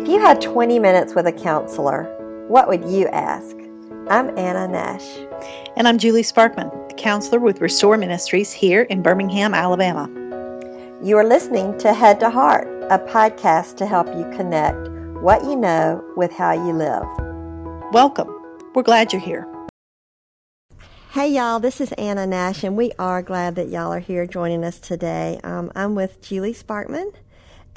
If you had 20 minutes with a counselor, what would you ask? I'm Anna Nash. And I'm Julie Sparkman, counselor with Restore Ministries here in Birmingham, Alabama. You are listening to Head to Heart, a podcast to help you connect what you know with how you live. Welcome. We're glad you're here. Hey, y'all, this is Anna Nash, and we are glad that y'all are here joining us today. Um, I'm with Julie Sparkman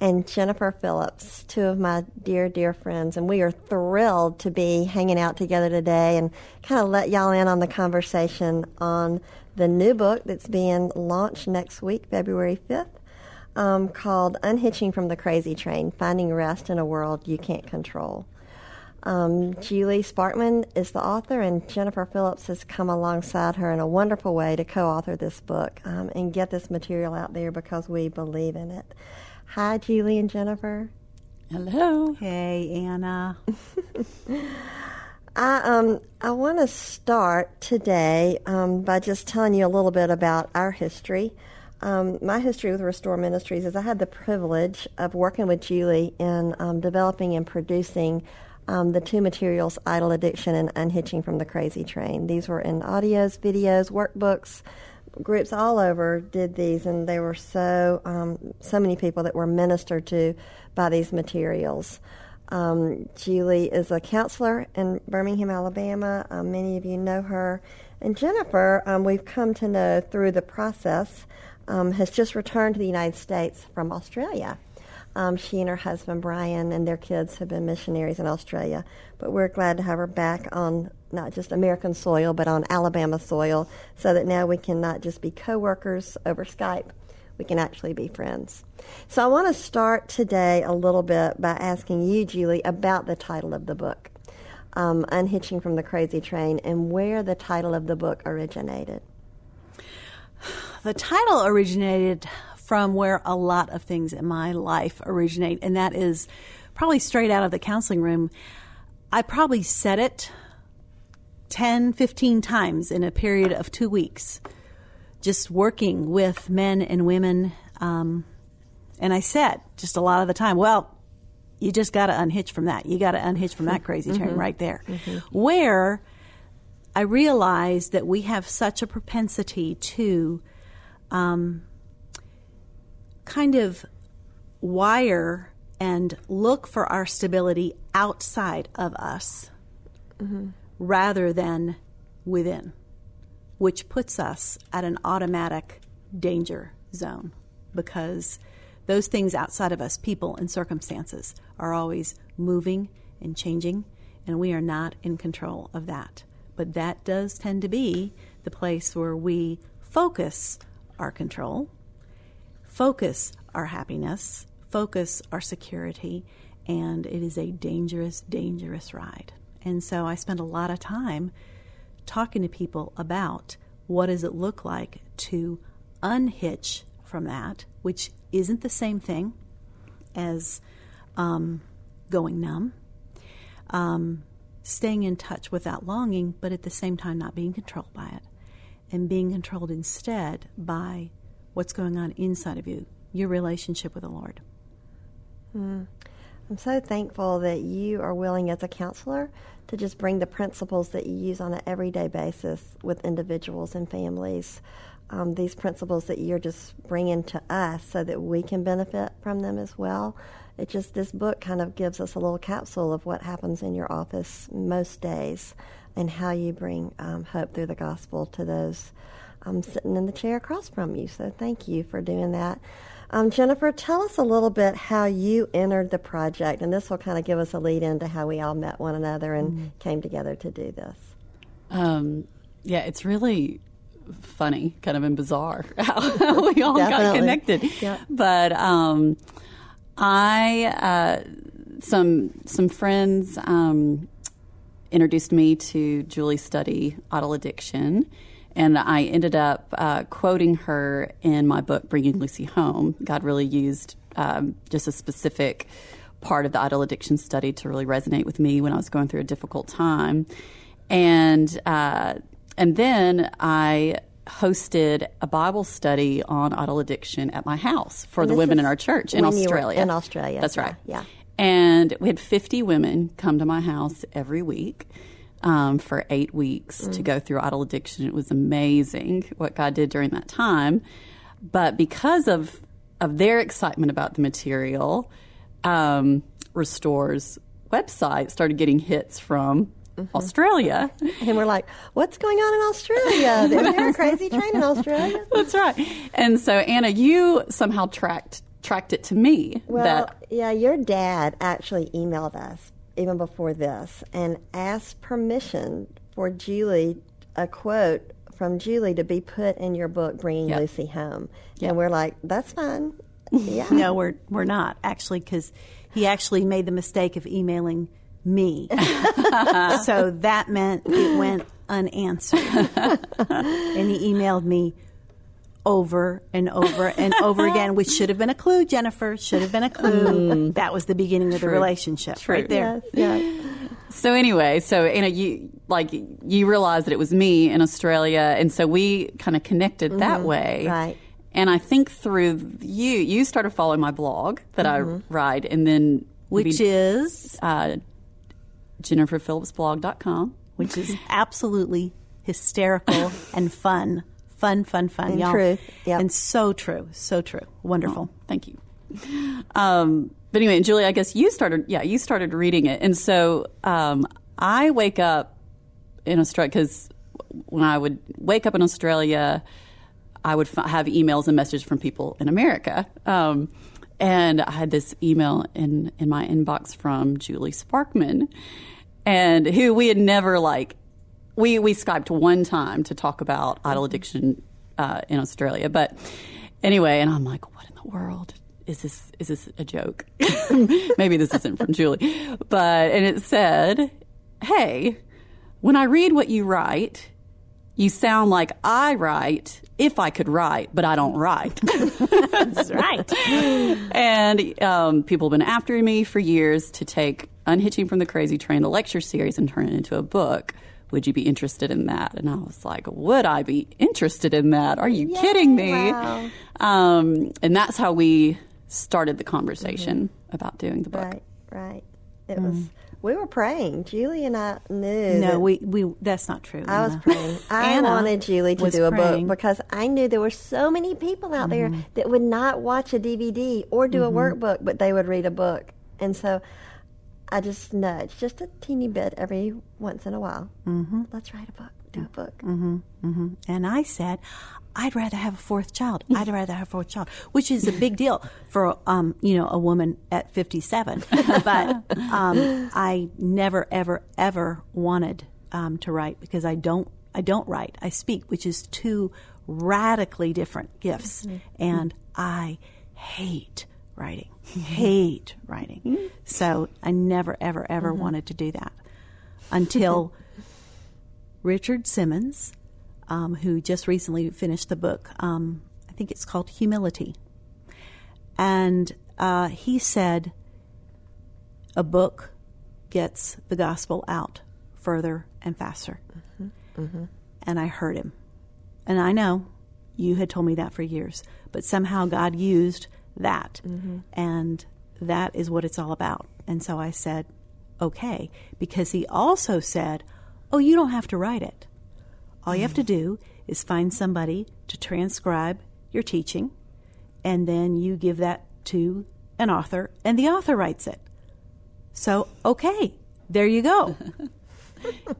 and Jennifer Phillips, two of my dear, dear friends, and we are thrilled to be hanging out together today and kind of let y'all in on the conversation on the new book that's being launched next week, February 5th, um, called Unhitching from the Crazy Train Finding Rest in a World You Can't Control. Um, Julie Sparkman is the author, and Jennifer Phillips has come alongside her in a wonderful way to co author this book um, and get this material out there because we believe in it. Hi, Julie and Jennifer. Hello. Hey, Anna. I um I want to start today um, by just telling you a little bit about our history. Um, my history with Restore Ministries is I had the privilege of working with Julie in um, developing and producing um, the two materials, Idol Addiction and Unhitching from the Crazy Train. These were in audios, videos, workbooks. Groups all over did these, and there were so um, so many people that were ministered to by these materials. Um, Julie is a counselor in Birmingham, Alabama. Um, many of you know her. And Jennifer, um, we've come to know through the process, um, has just returned to the United States from Australia. Um, she and her husband Brian and their kids have been missionaries in Australia, but we're glad to have her back on not just American soil, but on Alabama soil, so that now we can not just be coworkers over Skype, we can actually be friends. So I want to start today a little bit by asking you, Julie, about the title of the book, um, Unhitching from the Crazy Train, and where the title of the book originated. The title originated from where a lot of things in my life originate, and that is probably straight out of the counseling room. I probably said it 10, 15 times in a period of two weeks, just working with men and women. Um, and I said just a lot of the time, well, you just got to unhitch from that. You got to unhitch from that crazy train mm-hmm. right there. Mm-hmm. Where I realized that we have such a propensity to um, kind of wire and look for our stability outside of us mm-hmm. Rather than within, which puts us at an automatic danger zone because those things outside of us, people and circumstances, are always moving and changing, and we are not in control of that. But that does tend to be the place where we focus our control focus our happiness, focus our security, and it is a dangerous, dangerous ride. And so I spend a lot of time talking to people about what does it look like to unhitch from that, which isn't the same thing as um, going numb, um, staying in touch without longing, but at the same time not being controlled by it, and being controlled instead by what's going on inside of you, your relationship with the Lord. Mm. I'm so thankful that you are willing as a counselor to just bring the principles that you use on an everyday basis with individuals and families. Um, these principles that you're just bringing to us so that we can benefit from them as well. It just, this book kind of gives us a little capsule of what happens in your office most days and how you bring um, hope through the gospel to those I'm sitting in the chair across from you. So thank you for doing that. Um, Jennifer, tell us a little bit how you entered the project, and this will kind of give us a lead into how we all met one another and mm came together to do this. Um, yeah, it's really funny, kind of and bizarre how we all got connected. Yep. But um, I, uh, some some friends um, introduced me to Julie Study Idol Addiction and I ended up uh, quoting her in my book, Bringing Lucy Home. God really used um, just a specific part of the idol addiction study to really resonate with me when I was going through a difficult time. And, uh, and then I hosted a Bible study on idol addiction at my house for and the women in our church in Australia. in Australia. That's right. Yeah. And we had 50 women come to my house every week. Um, for eight weeks mm. to go through idol addiction. It was amazing what God did during that time. But because of of their excitement about the material, um, Restore's website started getting hits from Mm-hmm. Australia. And we're like, what's going on in Australia? Is there a crazy train in Australia? That's right. And so, Anna, you somehow tracked tracked it to me. Well, that, yeah, your dad actually emailed us even before this and asked permission for Julie, a quote from Julie to be put in your book, Bringing yep. Lucy Home. Yep. And we're like, that's fine. Yeah. no, we're we're not actually because he actually made the mistake of emailing me. so that meant it went unanswered. and he emailed me over and over and over again, which should have been a clue, Jennifer. Should have been a clue. Mm. That was the beginning True. of the relationship True. right there. Yes, yeah. So anyway, so you know, you like you realized that it was me in Australia, and so we kind of connected mm-hmm. that way, right? And I think through you, you started following my blog that mm-hmm. I write, and then which maybe, is uh, jenniferphillipsblog.com. Which is absolutely hysterical and fun. Fun, fun, fun, and y'all. True. Yep. And so true. So true. Wonderful. Oh, thank you. Um, but anyway, Julie, I guess you started, yeah, you started reading it. And so um, I wake up in Australia because when I would wake up in Australia, I would f- have emails and messages from people in America. Um, and I had this email in, in my inbox from Julie Sparkman and who we had never like we we skyped one time to talk about idol addiction uh, in Australia, but anyway, and I'm like, what in the world is this? Is this a joke? Maybe this isn't from Julie, but and it said, hey, when I read what you write, you sound like I write if I could write, but I don't write. That's right. and um, people have been after me for years to take Unhitching from the Crazy Train, the lecture series, and turn it into a book. Would you be interested in that? And I was like, Would I be interested in that? Are you Yay, kidding me? Wow. Um, and that's how we started the conversation mm-hmm. about doing the book. Right, right. It mm. was we were praying. Julie and I knew. No, we, we that's not true. I was praying. I wanted Julie to do a praying. book because I knew there were so many people out mm-hmm. there that would not watch a DVD or do mm-hmm. a workbook, but they would read a book. And so I just nudge just a teeny bit every once in a while. Mm-hmm. Let's write a book, do a book. Mm-hmm. Mm-hmm. And I said, I'd rather have a fourth child. I'd rather have a fourth child, which is a big deal for um, you know a woman at 57. but um, I never, ever, ever wanted um, to write because I don't. I don't write. I speak, which is two radically different gifts, mm-hmm. and I hate writing. Hate writing. Mm-hmm. So I never, ever, ever mm-hmm. wanted to do that until Richard Simmons, um, who just recently finished the book, um, I think it's called Humility. And uh, he said, a book gets the gospel out further and faster. Mm-hmm. Mm-hmm. And I heard him. And I know you had told me that for years, but somehow God used that. Mm-hmm. And that is what it's all about. And so I said, okay, because he also said, oh, you don't have to write it. All you have to do is find somebody to transcribe your teaching, and then you give that to an author, and the author writes it. So, okay, there you go.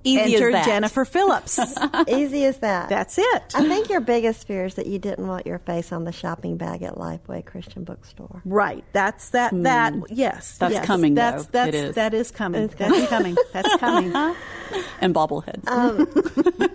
Easy Enter as that. Jennifer Phillips. Easy as that. That's it. I think your biggest fear is that you didn't want your face on the shopping bag at Lifeway Christian Bookstore. Right. That's that. Mm. That yes. That's yes. coming. That's though. that's it is. that is coming. That's coming. That's coming. and bobbleheads. Um,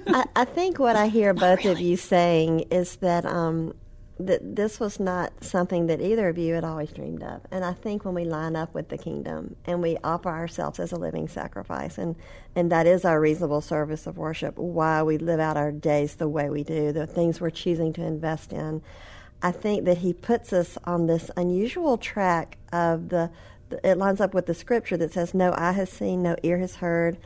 I, I, think what I hear both really? of you saying is that um, that this was not something that either of you had always dreamed of. And I think when we line up with the kingdom and we offer ourselves as a living sacrifice, and, and that is our reasonable service of worship, why we live out our days the way we do, the things we're choosing to invest in, I think that he puts us on this unusual track of the, it lines up with the scripture that says, No eye has seen, no ear has heard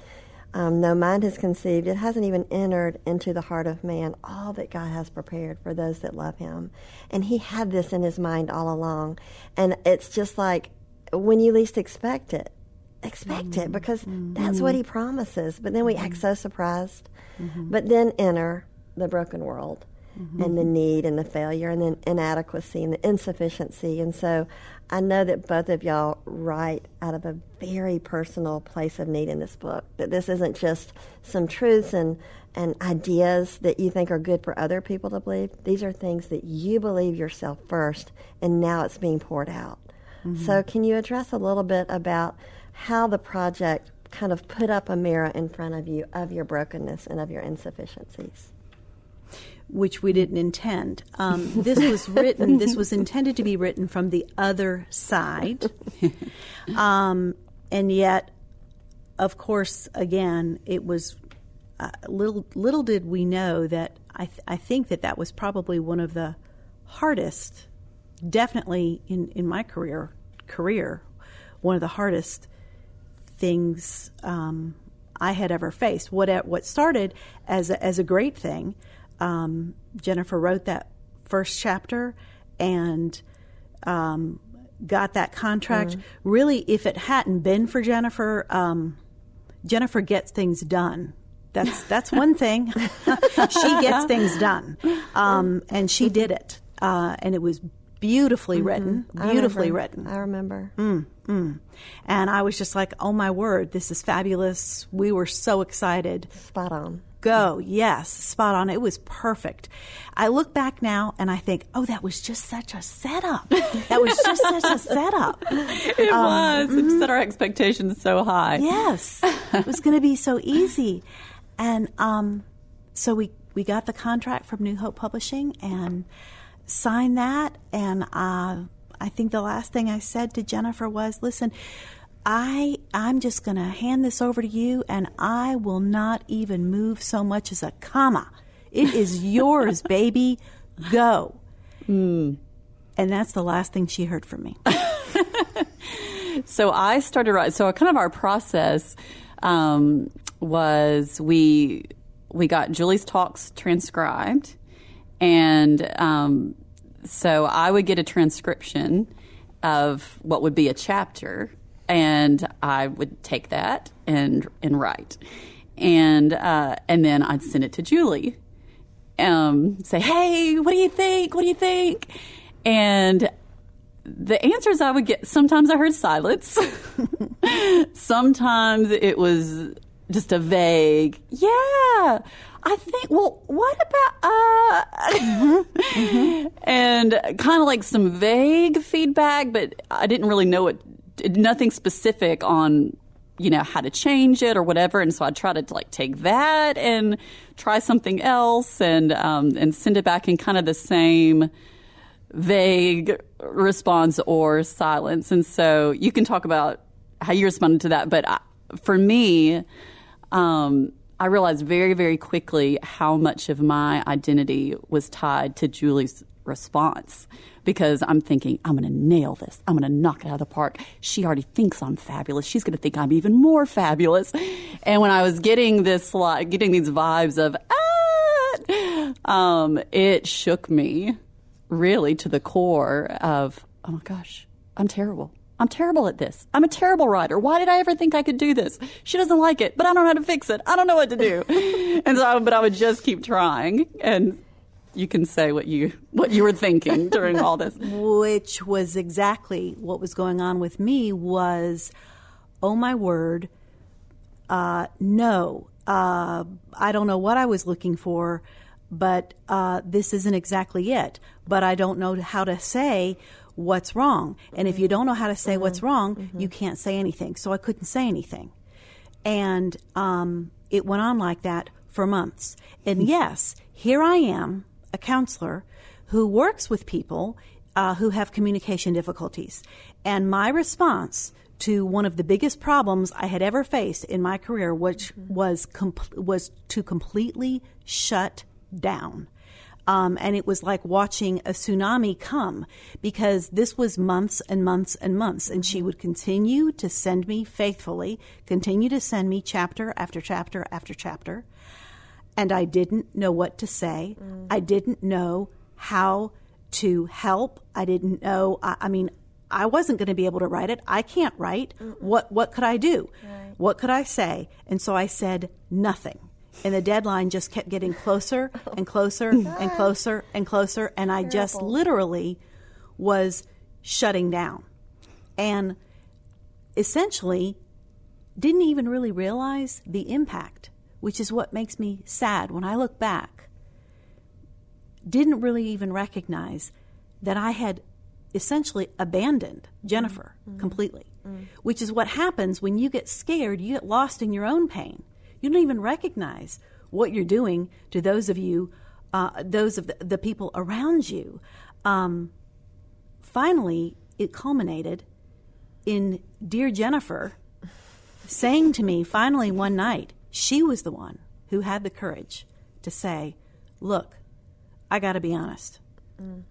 um, no mind has conceived. It hasn't even entered into the heart of man all that God has prepared for those that love Him. And He had this in His mind all along. And it's just like when you least expect it. Expect mm-hmm. it because mm-hmm. that's what he promises. But then we act so surprised. Mm-hmm. But then enter the broken world mm-hmm. and the need and the failure and the inadequacy and the insufficiency. And so I know that both of y'all write out of a very personal place of need in this book, that this isn't just some truths and, and ideas that you think are good for other people to believe. These are things that you believe yourself first, and now it's being poured out. Mm-hmm. So, can you address a little bit about how the project kind of put up a mirror in front of you of your brokenness and of your insufficiencies? Which we didn't intend. Um, this was written. This was intended to be written from the other side, um, and yet, of course, again, it was uh, little. Little did we know that I, th- I think that that was probably one of the hardest, definitely in in my career career, one of the hardest things um, I had ever faced. What what started as a, as a great thing um, Jennifer wrote that first chapter and um, got that contract. Mm. Really, if it hadn't been for Jennifer, um, Jennifer gets things done. That's that's one thing. she gets things done, um, and she did it, uh, and it was beautifully mm-hmm. written. Beautifully I written. I remember. Mm, mm. And I was just like, "Oh my word, this is fabulous!" We were so excited. Spot on go. Yes, spot on. It was perfect. I look back now and I think, oh, that was just such a setup. That was just such a setup. It um, was. It mm-hmm. set our expectations so high. Yes, it was going to be so easy, and um, so we we got the contract from New Hope Publishing and signed that. And uh, I think the last thing I said to Jennifer was, listen I I'm just going to hand this over to you and I will not even move so much as a comma. It is yours, baby. Go. Mm. And that's the last thing she heard from me. so I started right. So kind of our process um, was we we got Julie's talks transcribed, and um, so I would get a transcription of what would be a chapter and I would take that and and write, and uh, and then I'd send it to Julie, um, say, "Hey, what do you think? What do you think?" And the answers I would get sometimes I heard silence, sometimes it was just a vague, "Yeah." I think, well, what about, uh, mm-hmm. and kind of like some vague feedback, but I didn't really know what nothing specific on you know how to change it or whatever. And so i try to like take that and try something else and um, and send it back in kind of the same vague response or silence. And so you can talk about how you responded to that but I, for me um, i realized very very quickly how much of my identity was tied to julie's response because I'm thinking, I'm going to nail this. I'm going to knock it out of the park. She already thinks I'm fabulous. She's going to think I'm even more fabulous. And when I was getting this, like, getting these vibes of, ah, um, it shook me really to the core of, oh my gosh, I'm terrible. I'm terrible at this. I'm a terrible writer. Why did I ever think I could do this? She doesn't like it, but I don't know how to fix it. I don't know what to do. and so, but I would just keep trying. And you can say what you what you were thinking during all this. Which was exactly what was going on with me was oh my word uh, no uh, i don't know what i was looking for but uh, this isn't exactly it. But i don't know how to say what's wrong. And if you don't know how to say mm-hmm. what's wrong mm-hmm. you can't say anything. So i couldn't say anything. And um, it went on like that for months. And yes here i am a counselor who works with people uh, who have communication difficulties. And my response to one of the biggest problems I had ever faced in my career, which mm-hmm. was was to completely shut down. Um, and it was like watching a tsunami come because this was months and months and months. And she mm-hmm. would continue to send me faithfully, continue to send me chapter after chapter after chapter and I didn't know what to say. Mm. I didn't know how to help. I didn't know. I, I, mean, I wasn't going to be able to write it. I can't write. Mm-mm. What what could I do? Right. What could I say? And so I said nothing. And the deadline just kept getting closer and closer and closer and closer and I just literally was shutting down. And essentially didn't even really realize the impact, which is what makes me sad when I look back. Didn't really even recognize that I had essentially abandoned Jennifer mm-hmm. completely, mm-hmm. which is what happens when you get scared, you get lost in your own pain. You don't even recognize what you're doing to those of you, uh, those of the, the, people around you. Um, finally, it culminated in Dear Jennifer saying to me finally one night, she was the one who had the courage to say, Look, I got to be honest. Mm.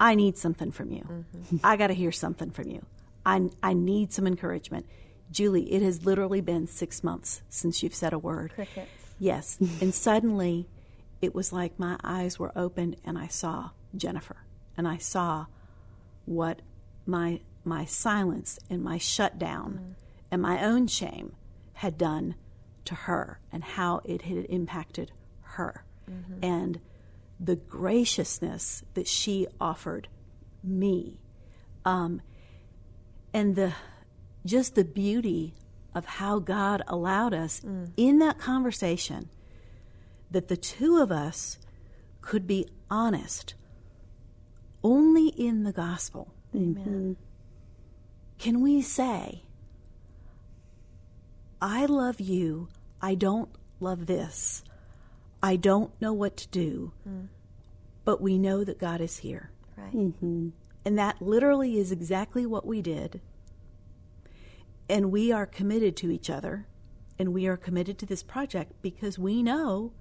I need something from you. Mm-hmm. I got to hear something from you. I, I need some encouragement. Julie, it has literally been six months since you've said a word. Crickets. Yes. and suddenly it was like my eyes were opened and I saw Jennifer and I saw what my my silence and my shutdown mm. and my own shame had done to her and how it had impacted her. Mm-hmm. And the graciousness that she offered me, um, and the just the beauty of how God allowed us mm. in that conversation that the two of us could be honest only in the gospel. Amen. Mm-hmm. Can we say, I love you, I don't love this, I don't know what to do, mm. but we know that God is here. Right. Mm-hmm. And that literally is exactly what we did. And we are committed to each other and we are committed to this project because we know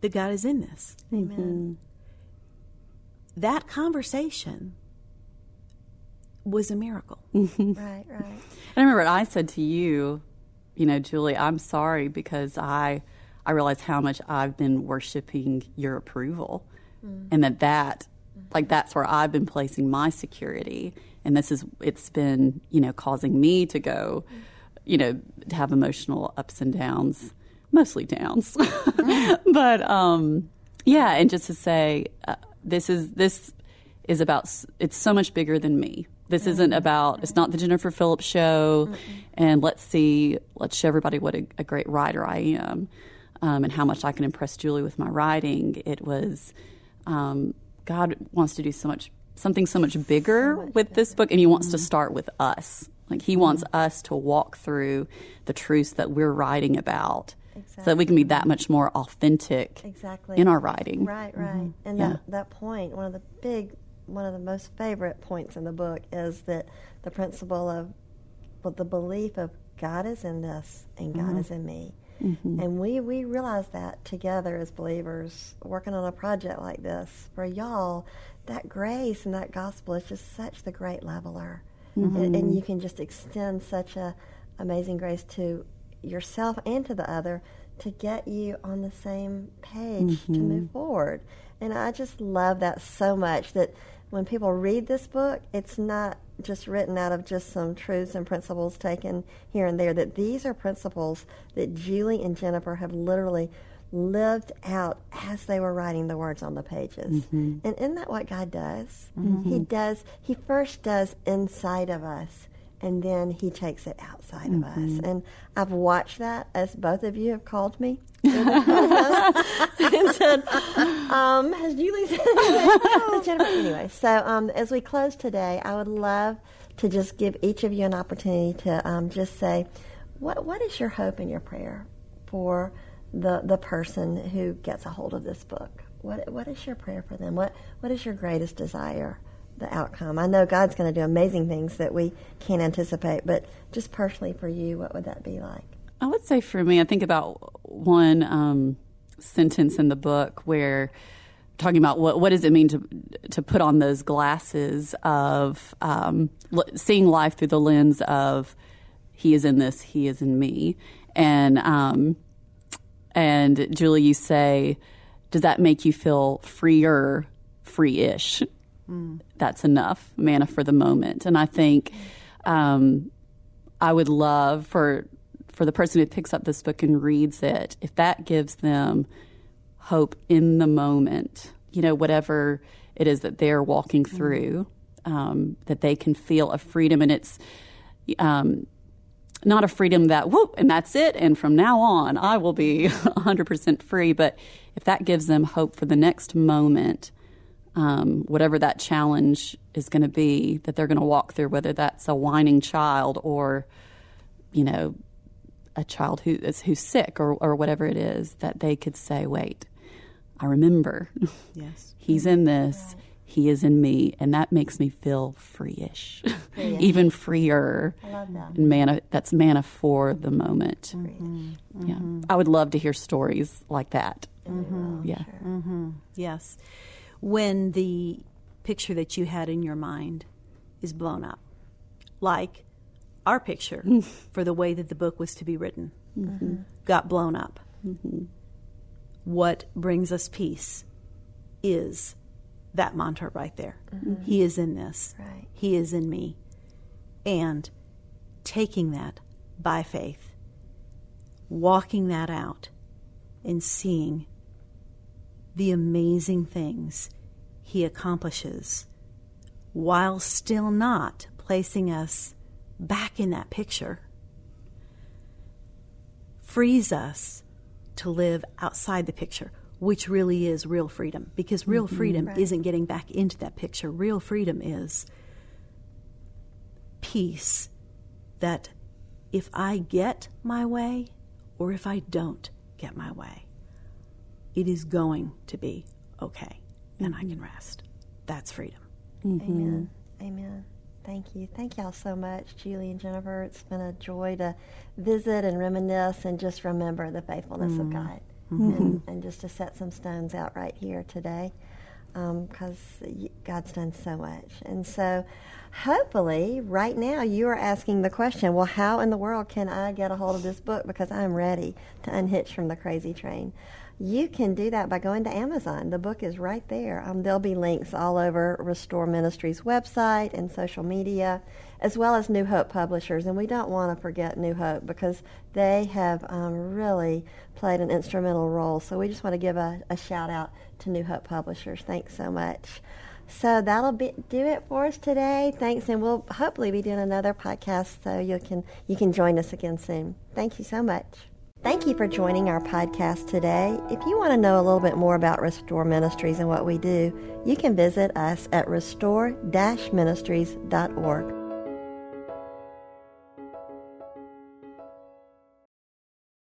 that God is in this. Amen. Mm-hmm. That conversation was a miracle. right, right. And I remember what I said to you, you know, Julie, I'm sorry because I I realize how much I've been worshiping your approval, mm. and that that like that's where I've been placing my security, and this is it's been you know causing me to go, you know, to have emotional ups and downs, mostly downs, but um, yeah, and just to say uh, this is this is about it's so much bigger than me this mm-hmm. isn't about, it's not the Jennifer Phillips show, mm-hmm. and let's see, let's show everybody what a, a great writer I am um, and how much I can impress Julie with my writing. It was, um, God wants to do so much, something so much bigger so much with bigger. this book, and He wants mm-hmm. to start with us. Like, He wants mm-hmm. us to walk through the truths that we're writing about. Exactly. so that we can be that much more authentic exactly. in our writing. Right, right. Mm-hmm. And yeah. that, that point, one of the big one of the most favorite points in the book is that the principle of well, the belief of God is in this and God mm-hmm. is in me. Mm-hmm. And we, we realize that together as believers working on a project like this. For y'all, that grace and that gospel is just such the great leveler. Mm-hmm. And, and, you can just extend such a amazing grace to yourself and to the other to get you on the same page to move mm-hmm. forward. And I just love that so much that when people read this book, it's not just written out of just some truths and principles taken here and there, that these are principles that Julie and Jennifer have literally lived out as they were writing the words on the pages. Mm-hmm. And isn't that what God does? Mm-hmm. He does, He first does inside of us and then he takes it outside mm-hmm. of us. Mm-hmm. And I've watched that as both of you have called me and said, um, "Has Julie said Jennifer?" Anyway, so um, as we close today, I would love to just give each of you an opportunity to um, just say, "What what is your hope and your prayer for the the person who gets a hold of this book? What what is your prayer for them? What what is your greatest desire?" The outcome. I know God's going to do amazing things that we can't anticipate, but just personally for you, what would that be like? I would say for me, I think about one um, sentence in the book where talking about what what does it mean to to put on those glasses of um, seeing life through the lens of He is in this, He is in me, and um, and Julie, you say, does that make you feel freer, free-ish? mm. That's enough manna for the moment. And I think um, I would love for for the person who picks up this book and reads it, if that gives them hope in the moment, you know, whatever it is that they're walking mm. through, um, that they can feel a freedom, and it's. Um, not a freedom that whoop and that's it and from now on I will be 100% free but if that gives them hope for the next moment um, whatever that challenge is going to be that they're going to walk through, whether that's a whining child or, you know, a child who is who's sick or, or whatever it is, that they could say, "Wait, I remember. Yes, he's in this. Right. He is in me, and that makes me feel free-ish, even freer. I love that. And that's manna for the moment. Mm-hmm. Yeah, mm-hmm. I would love to hear stories like that. Mm-hmm. Yeah. Sure. Mm-hmm. Yes when the picture that you had in your mind is blown up, like our picture for the way that the book was to be written mm-hmm. got blown up. Mm-hmm. What brings us peace is that mantra right there. Mm-hmm. He is in this, right. He is in me. And taking that by faith, walking that out, and seeing the amazing things he accomplishes while still not placing us back in that picture frees us to live outside the picture, which really is real freedom. Because real mm-hmm, freedom right. isn't getting back into that picture. Real freedom is peace that if I get my way or if I don't get my way, it is going to be okay and mm-hmm. I can rest. That's freedom. Mm-hmm. Amen. Amen. Thank you. Thank y'all so much, Julie and Jennifer. It's been a joy to visit and reminisce and just remember the faithfulness mm-hmm. of God and, mm-hmm. and, just to set some stones out right here today because um, God's done so much. And so hopefully right now you are asking the question, well, how in the world can I get a hold of this book because I'm ready to unhitch from the crazy train? You can do that by going to Amazon. The book is right there. Um, there'll be links all over Restore Ministries website and social media, as well as New Hope Publishers. And we don't want to forget New Hope because they have um, really played an instrumental role. So we just want to give a, a shout out to New Hope Publishers. Thanks so much. So that'll be, do it for us today. Thanks, and we'll hopefully be doing another podcast so you can you can join us again soon. Thank you so much. Thank you for joining our podcast today. If you want to know a little bit more about Restore Ministries and what we do, you can visit us at restore-ministries.org.